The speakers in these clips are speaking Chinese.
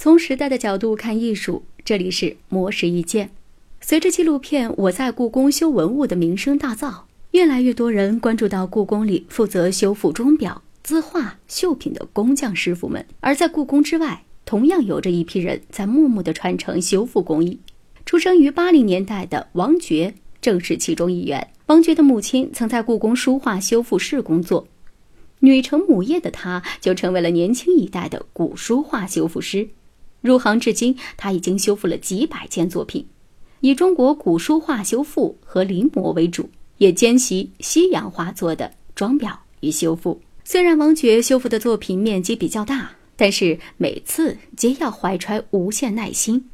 从时代的角度看艺术，这里是魔石一见。随着纪录片《我在故宫修文物》的名声大噪，越来越多人关注到故宫里负责修复钟表、字画、绣品的工匠师傅们。而在故宫之外，同样有着一批人在默默地传承修复工艺。出生于八零年代的王珏正是其中一员。王珏的母亲曾在故宫书画修复室工作。女承母业的他，就成为了年轻一代的古书画修复师。入行至今，他已经修复了几百件作品，以中国古书画修复和临摹为主，也兼习西洋画作的装裱与修复。虽然王珏修复的作品面积比较大，但是每次皆要怀揣无限耐心，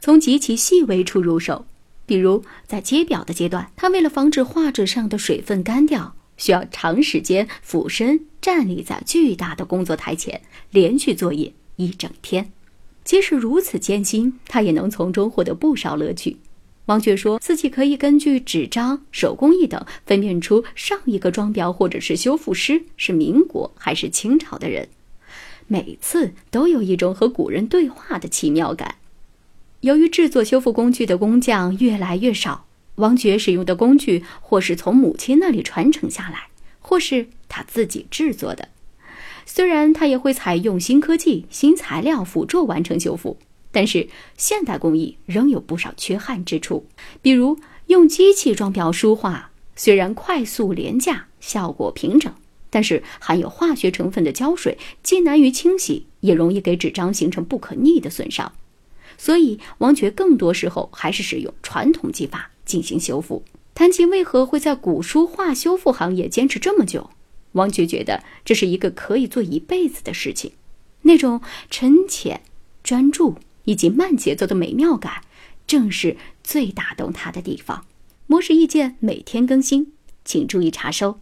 从极其细微处入手。比如在揭表的阶段，他为了防止画纸上的水分干掉。需要长时间俯身站立在巨大的工作台前，连续作业一整天。即使如此艰辛，他也能从中获得不少乐趣。王珏说自己可以根据纸张、手工艺等，分辨出上一个装裱或者是修复师是民国还是清朝的人。每次都有一种和古人对话的奇妙感。由于制作修复工具的工匠越来越少。王珏使用的工具，或是从母亲那里传承下来，或是他自己制作的。虽然他也会采用新科技、新材料辅助完成修复，但是现代工艺仍有不少缺憾之处。比如用机器装裱书画，虽然快速廉价、效果平整，但是含有化学成分的胶水既难于清洗，也容易给纸张形成不可逆的损伤。所以王珏更多时候还是使用传统技法。进行修复。谈及为何会在古书画修复行业坚持这么久，王珏觉得这是一个可以做一辈子的事情。那种沉潜、专注以及慢节奏的美妙感，正是最打动他的地方。模式意见每天更新，请注意查收。